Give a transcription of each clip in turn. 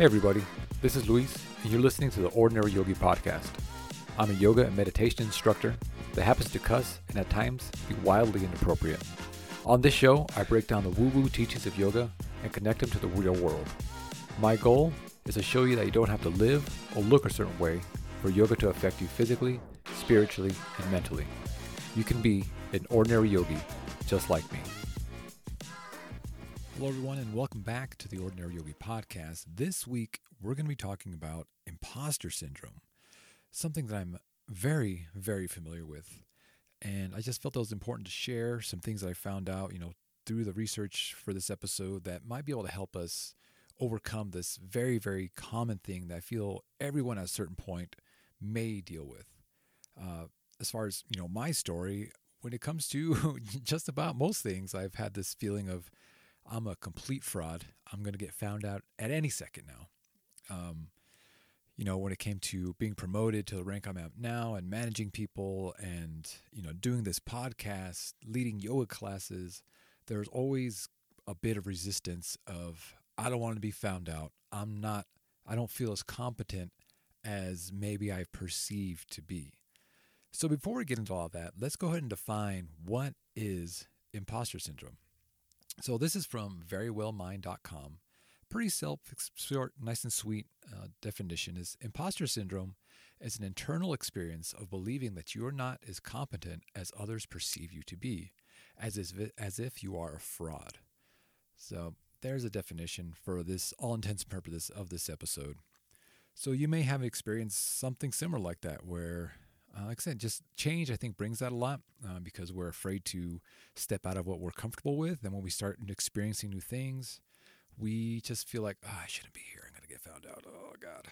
Hey, everybody, this is Luis, and you're listening to the Ordinary Yogi Podcast. I'm a yoga and meditation instructor that happens to cuss and at times be wildly inappropriate. On this show, I break down the woo woo teachings of yoga and connect them to the real world. My goal is to show you that you don't have to live or look a certain way for yoga to affect you physically, spiritually, and mentally. You can be an ordinary yogi just like me. Hello, everyone, and welcome back to the Ordinary Yogi Podcast. This week, we're going to be talking about imposter syndrome, something that I'm very, very familiar with. And I just felt it was important to share some things that I found out, you know, through the research for this episode that might be able to help us overcome this very, very common thing that I feel everyone at a certain point may deal with. Uh, as far as, you know, my story, when it comes to just about most things, I've had this feeling of, I'm a complete fraud. I'm going to get found out at any second now. Um, you know, when it came to being promoted to the rank I'm at now and managing people and, you know, doing this podcast, leading yoga classes, there's always a bit of resistance of, I don't want to be found out. I'm not, I don't feel as competent as maybe I perceive to be. So before we get into all that, let's go ahead and define what is imposter syndrome. So this is from verywellmind.com. Pretty self short, nice and sweet uh, definition is imposter syndrome is an internal experience of believing that you are not as competent as others perceive you to be, as as if you are a fraud. So there's a definition for this all intents and purposes of this episode. So you may have experienced something similar like that where uh, like I said, just change, I think, brings that a lot uh, because we're afraid to step out of what we're comfortable with. And when we start experiencing new things, we just feel like, oh, I shouldn't be here. I'm going to get found out. Oh, God.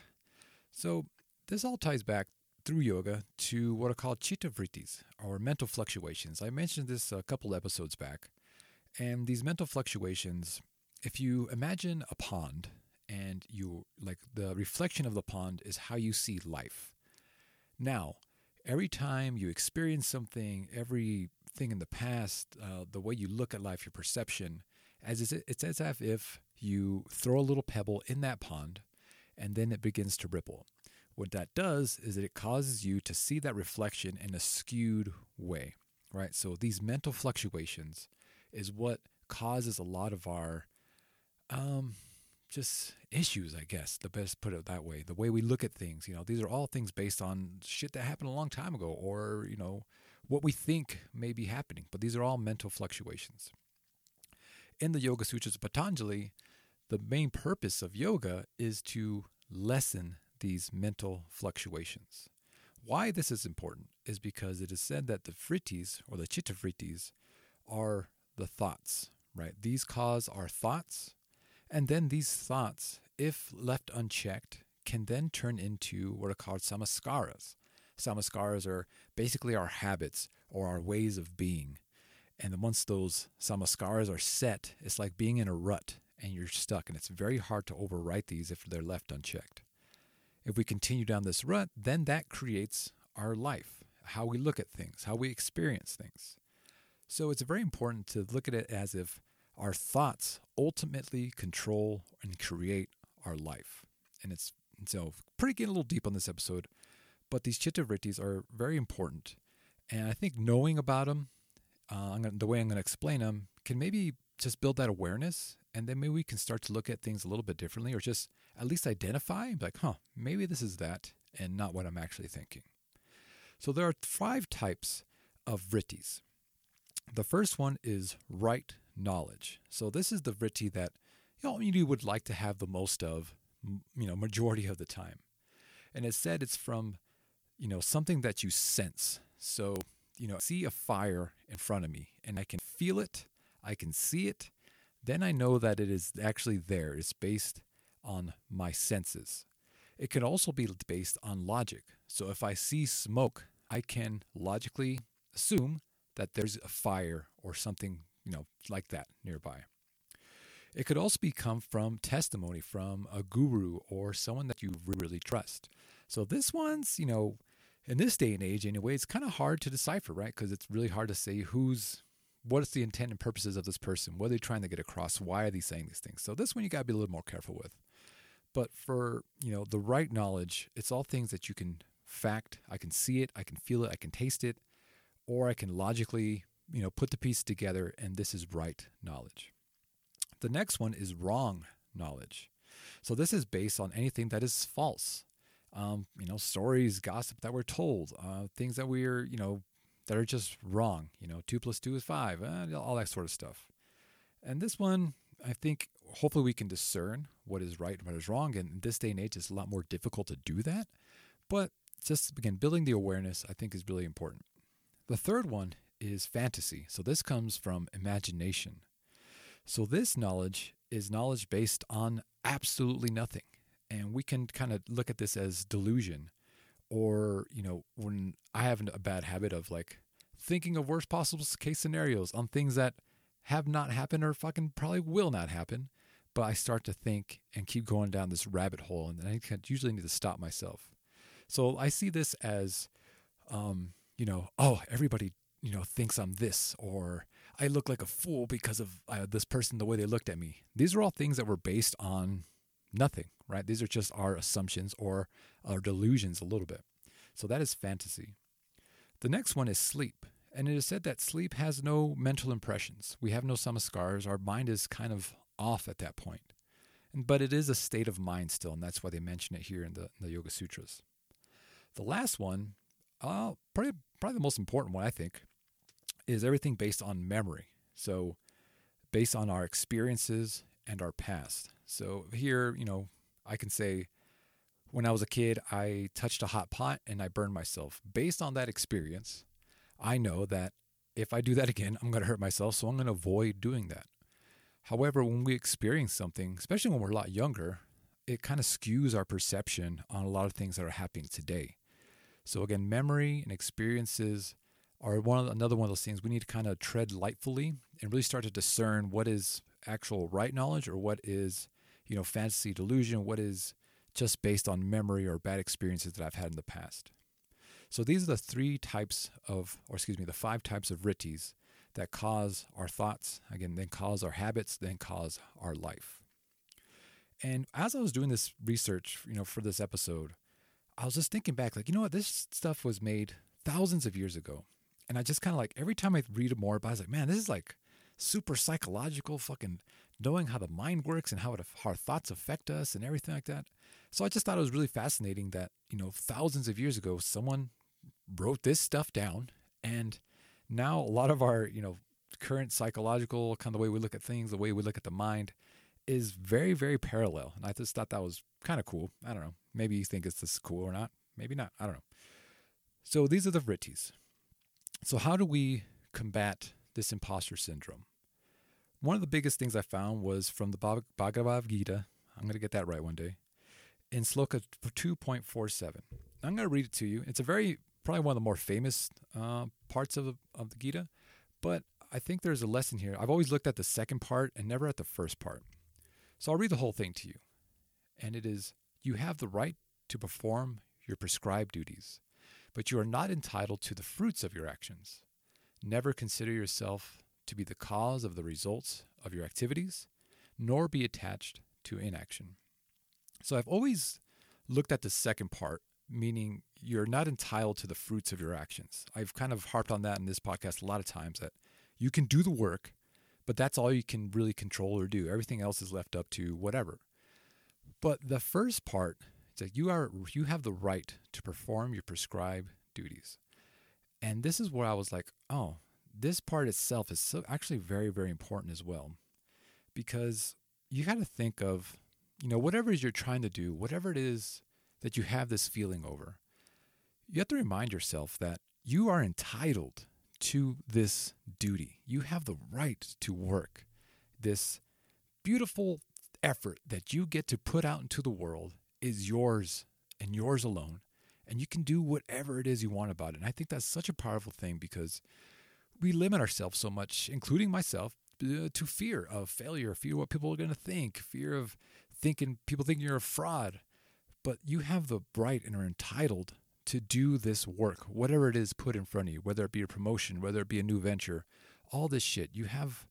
So this all ties back through yoga to what are called chitta vrittis, or mental fluctuations. I mentioned this a couple episodes back. And these mental fluctuations, if you imagine a pond and you like the reflection of the pond is how you see life. Now, every time you experience something, everything in the past, uh, the way you look at life, your perception, as it's as if you throw a little pebble in that pond and then it begins to ripple. What that does is that it causes you to see that reflection in a skewed way, right? So these mental fluctuations is what causes a lot of our um, just issues, I guess, the best put it that way. The way we look at things, you know, these are all things based on shit that happened a long time ago or, you know, what we think may be happening. But these are all mental fluctuations. In the Yoga Sutras of Patanjali, the main purpose of yoga is to lessen these mental fluctuations. Why this is important is because it is said that the vrittis or the chitta vrittis are the thoughts, right? These cause our thoughts and then these thoughts, if left unchecked, can then turn into what are called samskaras. Samskaras are basically our habits or our ways of being. And once those samskaras are set, it's like being in a rut and you're stuck. And it's very hard to overwrite these if they're left unchecked. If we continue down this rut, then that creates our life, how we look at things, how we experience things. So it's very important to look at it as if our thoughts ultimately control and create our life. And it's so pretty getting a little deep on this episode, but these chitta vrittis are very important. And I think knowing about them, uh, gonna, the way I'm going to explain them, can maybe just build that awareness. And then maybe we can start to look at things a little bit differently or just at least identify, like, huh, maybe this is that and not what I'm actually thinking. So there are five types of vrittis. The first one is right knowledge. So this is the vritti that you know you would like to have the most of, you know, majority of the time. And it said it's from, you know, something that you sense. So, you know, see a fire in front of me and I can feel it, I can see it, then I know that it is actually there. It's based on my senses. It can also be based on logic. So if I see smoke, I can logically assume that there's a fire or something you know, like that nearby. It could also become from testimony from a guru or someone that you really trust. So this one's, you know, in this day and age anyway, it's kind of hard to decipher, right? Because it's really hard to say who's what is the intent and purposes of this person? What are they trying to get across? Why are they saying these things? So this one you got to be a little more careful with. But for, you know, the right knowledge, it's all things that you can fact, I can see it, I can feel it, I can taste it, or I can logically, you know, put the pieces together and this is right knowledge. The next one is wrong knowledge. So this is based on anything that is false. Um, you know, stories, gossip that we're told, uh, things that we're, you know, that are just wrong. You know, two plus two is five, uh, all that sort of stuff. And this one, I think, hopefully we can discern what is right and what is wrong. And in this day and age, it's a lot more difficult to do that. But just again, building the awareness, I think, is really important. The third one is fantasy. So this comes from imagination. So this knowledge is knowledge based on absolutely nothing. And we can kind of look at this as delusion. Or, you know, when I have a bad habit of like thinking of worst possible case scenarios on things that have not happened or fucking probably will not happen. But I start to think and keep going down this rabbit hole. And I usually need to stop myself. So I see this as, um, you know, oh, everybody, you know, thinks I'm this, or I look like a fool because of uh, this person, the way they looked at me. These are all things that were based on nothing, right? These are just our assumptions or our delusions a little bit. So that is fantasy. The next one is sleep. And it is said that sleep has no mental impressions. We have no samskaras. Our mind is kind of off at that point. But it is a state of mind still, and that's why they mention it here in the, in the Yoga Sutras. The last one, uh, probably, probably the most important one, I think, is everything based on memory. So, based on our experiences and our past. So, here, you know, I can say when I was a kid, I touched a hot pot and I burned myself. Based on that experience, I know that if I do that again, I'm going to hurt myself. So, I'm going to avoid doing that. However, when we experience something, especially when we're a lot younger, it kind of skews our perception on a lot of things that are happening today. So again, memory and experiences are one of, another one of those things we need to kind of tread lightfully and really start to discern what is actual right knowledge or what is, you know, fantasy delusion, what is just based on memory or bad experiences that I've had in the past. So these are the three types of, or excuse me, the five types of vrittis that cause our thoughts, again, then cause our habits, then cause our life. And as I was doing this research, you know, for this episode, I was just thinking back, like, you know what, this stuff was made thousands of years ago. And I just kind of like, every time I read more about it, I was like, man, this is like super psychological, fucking knowing how the mind works and how, it, how our thoughts affect us and everything like that. So I just thought it was really fascinating that, you know, thousands of years ago, someone wrote this stuff down. And now a lot of our, you know, current psychological kind of the way we look at things, the way we look at the mind is very, very parallel. And I just thought that was kind of cool. I don't know. Maybe you think it's this cool or not. Maybe not. I don't know. So these are the vrittis. So how do we combat this imposter syndrome? One of the biggest things I found was from the Bhagavad Gita. I'm going to get that right one day. In Sloka 2.47. I'm going to read it to you. It's a very, probably one of the more famous uh, parts of the, of the Gita, but I think there's a lesson here. I've always looked at the second part and never at the first part. So I'll read the whole thing to you. And it is You have the right to perform your prescribed duties, but you are not entitled to the fruits of your actions. Never consider yourself to be the cause of the results of your activities, nor be attached to inaction. So I've always looked at the second part, meaning you're not entitled to the fruits of your actions. I've kind of harped on that in this podcast a lot of times that you can do the work, but that's all you can really control or do. Everything else is left up to whatever. But the first part that you are you have the right to perform your prescribed duties. And this is where I was like, oh, this part itself is so actually very, very important as well. Because you got to think of, you know, whatever it is you're trying to do, whatever it is that you have this feeling over, you have to remind yourself that you are entitled to this duty. You have the right to work this beautiful effort that you get to put out into the world is yours and yours alone. And you can do whatever it is you want about it. And I think that's such a powerful thing because we limit ourselves so much, including myself, uh, to fear of failure, fear of what people are going to think, fear of thinking people think you're a fraud. But you have the right and are entitled to do this work, whatever it is put in front of you, whether it be a promotion, whether it be a new venture, all this shit. You have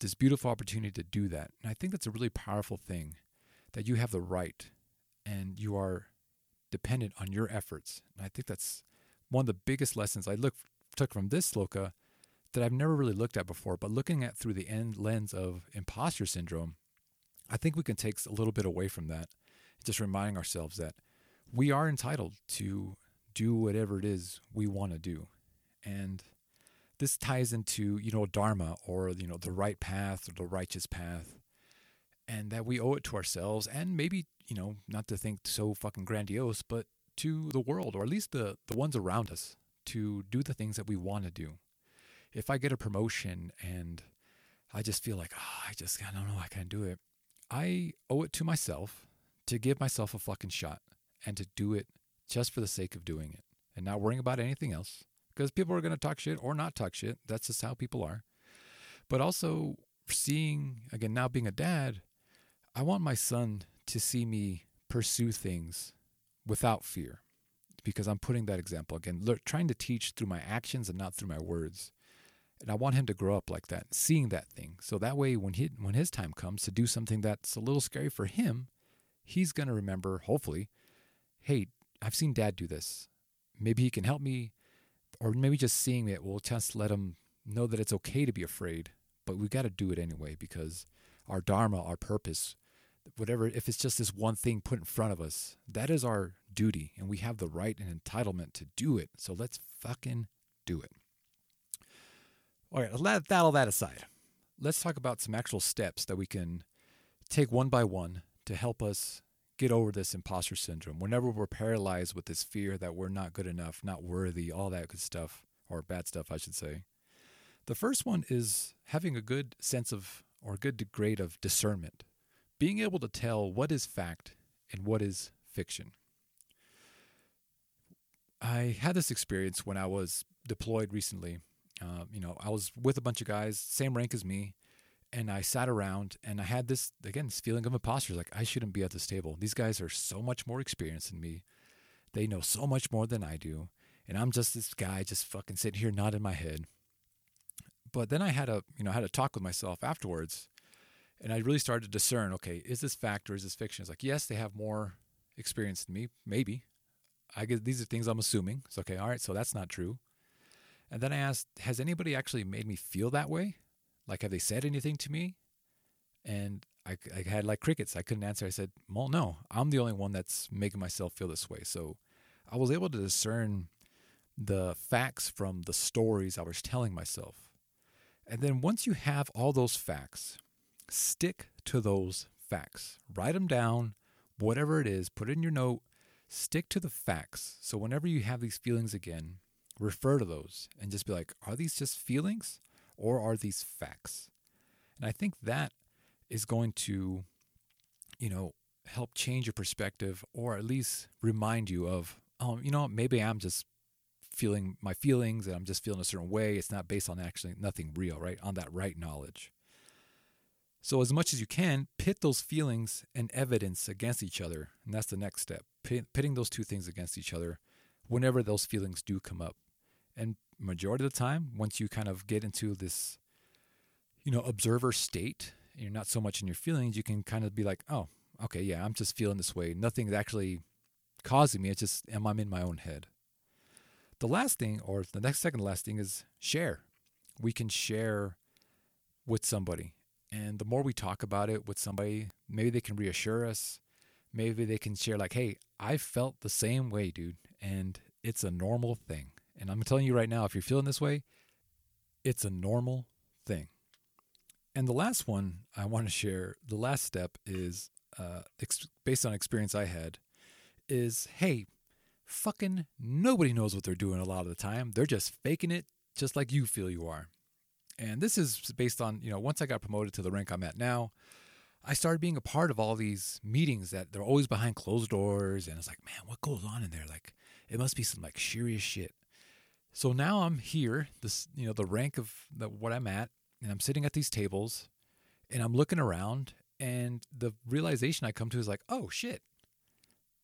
this beautiful opportunity to do that. And I think that's a really powerful thing that you have the right and you are dependent on your efforts. And I think that's one of the biggest lessons I look took from this sloka that I've never really looked at before, but looking at through the end lens of imposter syndrome, I think we can take a little bit away from that. Just reminding ourselves that we are entitled to do whatever it is we want to do. And this ties into, you know, dharma or, you know, the right path or the righteous path. And that we owe it to ourselves and maybe, you know, not to think so fucking grandiose, but to the world or at least the, the ones around us to do the things that we want to do. If I get a promotion and I just feel like, oh, I just, I don't know, I can't do it. I owe it to myself to give myself a fucking shot and to do it just for the sake of doing it and not worrying about anything else because people are going to talk shit or not talk shit. That's just how people are. But also seeing, again, now being a dad, I want my son to see me pursue things without fear because I'm putting that example again, trying to teach through my actions and not through my words. And I want him to grow up like that, seeing that thing. So that way, when he when his time comes to do something that's a little scary for him, he's gonna remember, hopefully, hey, I've seen dad do this. Maybe he can help me, or maybe just seeing it will just let him know that it's okay to be afraid, but we've got to do it anyway because our dharma, our purpose, whatever, if it's just this one thing put in front of us, that is our duty, and we have the right and entitlement to do it. So let's fucking do it. All right, let that all that aside. Let's talk about some actual steps that we can take one by one to help us get over this imposter syndrome. Whenever we're paralyzed with this fear that we're not good enough, not worthy, all that good stuff, or bad stuff, I should say. The first one is having a good sense of, or a good grade of discernment, being able to tell what is fact and what is fiction. I had this experience when I was deployed recently. Uh, you know, I was with a bunch of guys, same rank as me, and I sat around and I had this again this feeling of imposter, like I shouldn't be at this table. These guys are so much more experienced than me. They know so much more than I do, and I'm just this guy just fucking sitting here nodding my head. But then I had a you know I had a talk with myself afterwards, and I really started to discern. Okay, is this fact or is this fiction? It's like yes, they have more experience than me, maybe. I guess these are things I'm assuming. It's okay. All right, so that's not true. And then I asked, has anybody actually made me feel that way? Like, have they said anything to me? And I, I had like crickets. I couldn't answer. I said, well, no, I'm the only one that's making myself feel this way. So I was able to discern the facts from the stories I was telling myself. And then once you have all those facts, stick to those facts. Write them down, whatever it is, put it in your note, stick to the facts. So whenever you have these feelings again, refer to those and just be like, are these just feelings or are these facts? And I think that is going to, you know, help change your perspective or at least remind you of, oh, you know, maybe I'm just feeling my feelings and I'm just feeling a certain way. It's not based on actually nothing real, right? On that right knowledge. So, as much as you can, pit those feelings and evidence against each other. And that's the next step pitting those two things against each other whenever those feelings do come up. And majority of the time, once you kind of get into this, you know, observer state, you're not so much in your feelings, you can kind of be like, oh, okay, yeah, I'm just feeling this way. Nothing's actually causing me. It's just, am I'm in my own head. The last thing, or the next second last thing, is share. We can share with somebody. And the more we talk about it with somebody, maybe they can reassure us. Maybe they can share, like, hey, I felt the same way, dude. And it's a normal thing. And I'm telling you right now, if you're feeling this way, it's a normal thing. And the last one I want to share, the last step is uh, ex- based on experience I had, is hey, fucking nobody knows what they're doing a lot of the time. They're just faking it just like you feel you are. And this is based on, you know, once I got promoted to the rank I'm at now, I started being a part of all these meetings that they're always behind closed doors. And it's like, man, what goes on in there? Like, it must be some like serious shit. So now I'm here, this you know the rank of the, what I'm at, and I'm sitting at these tables, and I'm looking around, and the realization I come to is like, oh shit,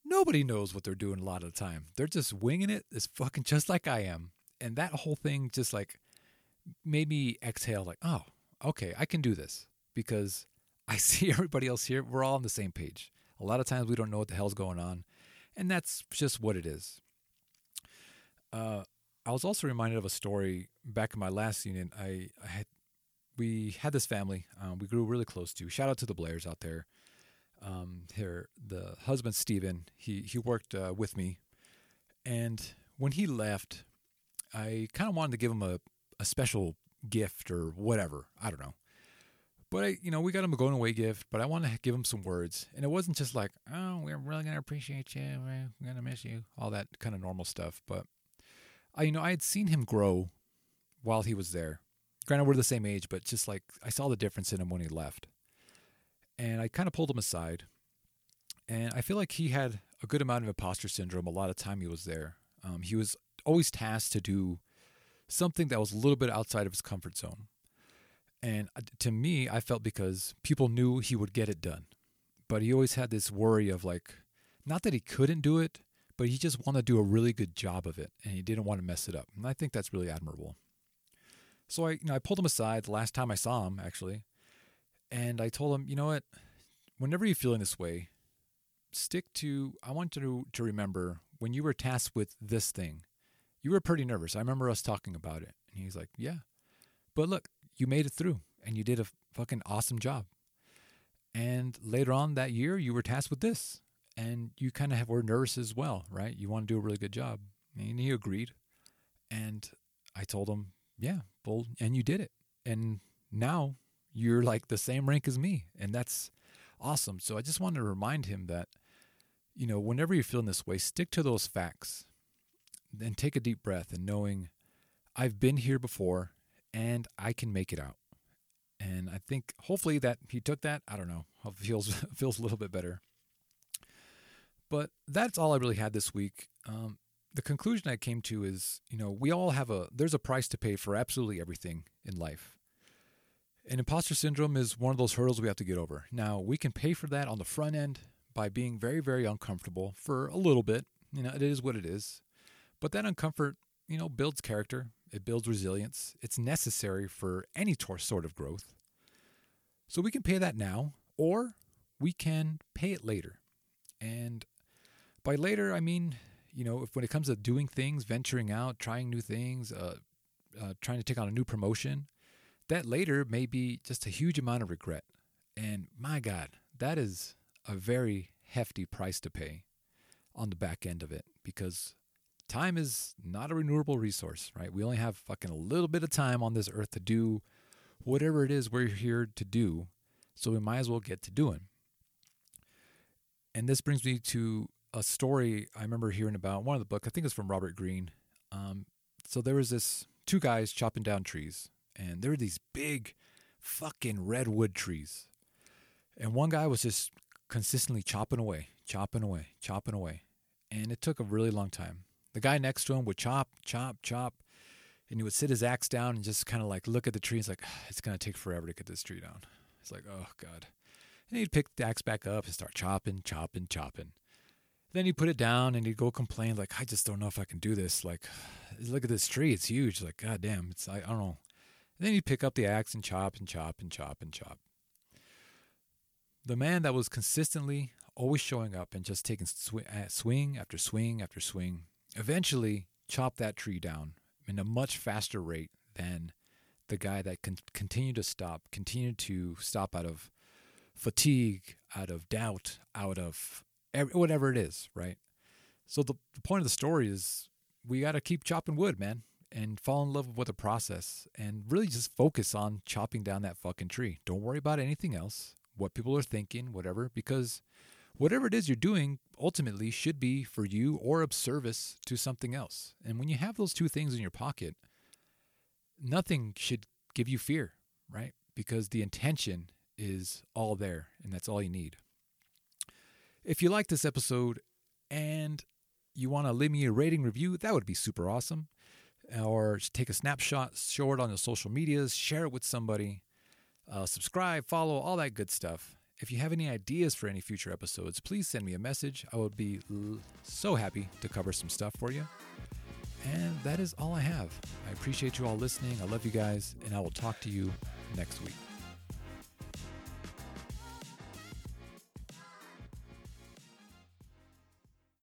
nobody knows what they're doing a lot of the time. They're just winging it. It's fucking just like I am, and that whole thing just like made me exhale, like, oh, okay, I can do this because I see everybody else here. We're all on the same page. A lot of times we don't know what the hell's going on, and that's just what it is. Uh, I was also reminded of a story back in my last unit. I, I had we had this family um, we grew really close to. Shout out to the Blairs out there. Um, here, the husband Stephen, he he worked uh, with me, and when he left, I kind of wanted to give him a a special gift or whatever. I don't know. But I, you know, we got him a going away gift, but I want to give him some words. And it wasn't just like, oh, we're really going to appreciate you. We're going to miss you. All that kind of normal stuff. But I, you know, I had seen him grow while he was there. Granted, we're the same age, but just like I saw the difference in him when he left. And I kind of pulled him aside. And I feel like he had a good amount of imposter syndrome a lot of time he was there. Um, he was always tasked to do something that was a little bit outside of his comfort zone. And uh, to me, I felt because people knew he would get it done. But he always had this worry of like, not that he couldn't do it, but he just wanted to do a really good job of it and he didn't want to mess it up. And I think that's really admirable. So I, you know, I pulled him aside the last time I saw him actually, and I told him, you know what, whenever you're feeling this way, stick to. I want you to to remember when you were tasked with this thing, you were pretty nervous. I remember us talking about it, and he's like, yeah, but look, you made it through, and you did a fucking awesome job. And later on that year, you were tasked with this, and you kind of were nervous as well, right? You want to do a really good job, and he agreed. And I told him, yeah, well, and you did it. And now you're like the same rank as me. And that's awesome. So I just wanted to remind him that, you know, whenever you're feeling this way, stick to those facts. Then take a deep breath and knowing I've been here before and I can make it out. And I think hopefully that he took that. I don't know. Feels feels a little bit better. But that's all I really had this week. Um, the conclusion I came to is, you know, we all have a there's a price to pay for absolutely everything in life. And imposter syndrome is one of those hurdles we have to get over. Now, we can pay for that on the front end by being very, very uncomfortable for a little bit. You know, it is what it is. But that uncomfort, you know, builds character, it builds resilience. It's necessary for any sort of growth. So we can pay that now, or we can pay it later. And by later, I mean you know, if when it comes to doing things, venturing out, trying new things, uh, uh, trying to take on a new promotion, that later may be just a huge amount of regret. And my God, that is a very hefty price to pay on the back end of it because time is not a renewable resource, right? We only have fucking a little bit of time on this earth to do whatever it is we're here to do. So we might as well get to doing. And this brings me to a story I remember hearing about one of the book. I think it's from Robert Greene. Um, so there was this two guys chopping down trees, and there were these big, fucking redwood trees, and one guy was just consistently chopping away, chopping away, chopping away, and it took a really long time. The guy next to him would chop, chop, chop, and he would sit his axe down and just kind of like look at the tree. He's like, it's gonna take forever to get this tree down. It's like, oh god. And he'd pick the axe back up and start chopping, chopping, chopping. Then he'd put it down and he'd go complain, like, I just don't know if I can do this. Like, look at this tree. It's huge. Like, God damn. It's, I, I don't know. And then he'd pick up the axe and chop and chop and chop and chop. The man that was consistently always showing up and just taking sw- uh, swing after swing after swing eventually chop that tree down in a much faster rate than the guy that con- continued to stop, continued to stop out of fatigue, out of doubt, out of whatever it is, right? So the, the point of the story is we got to keep chopping wood, man, and fall in love with the process and really just focus on chopping down that fucking tree. Don't worry about anything else, what people are thinking, whatever, because whatever it is you're doing ultimately should be for you or of service to something else. And when you have those two things in your pocket, nothing should give you fear, right? Because the intention is all there and that's all you need. If you like this episode and you want to leave me a rating review, that would be super awesome. Or take a snapshot, show it on your social medias, share it with somebody, uh, subscribe, follow, all that good stuff. If you have any ideas for any future episodes, please send me a message. I would be l- so happy to cover some stuff for you. And that is all I have. I appreciate you all listening. I love you guys, and I will talk to you next week.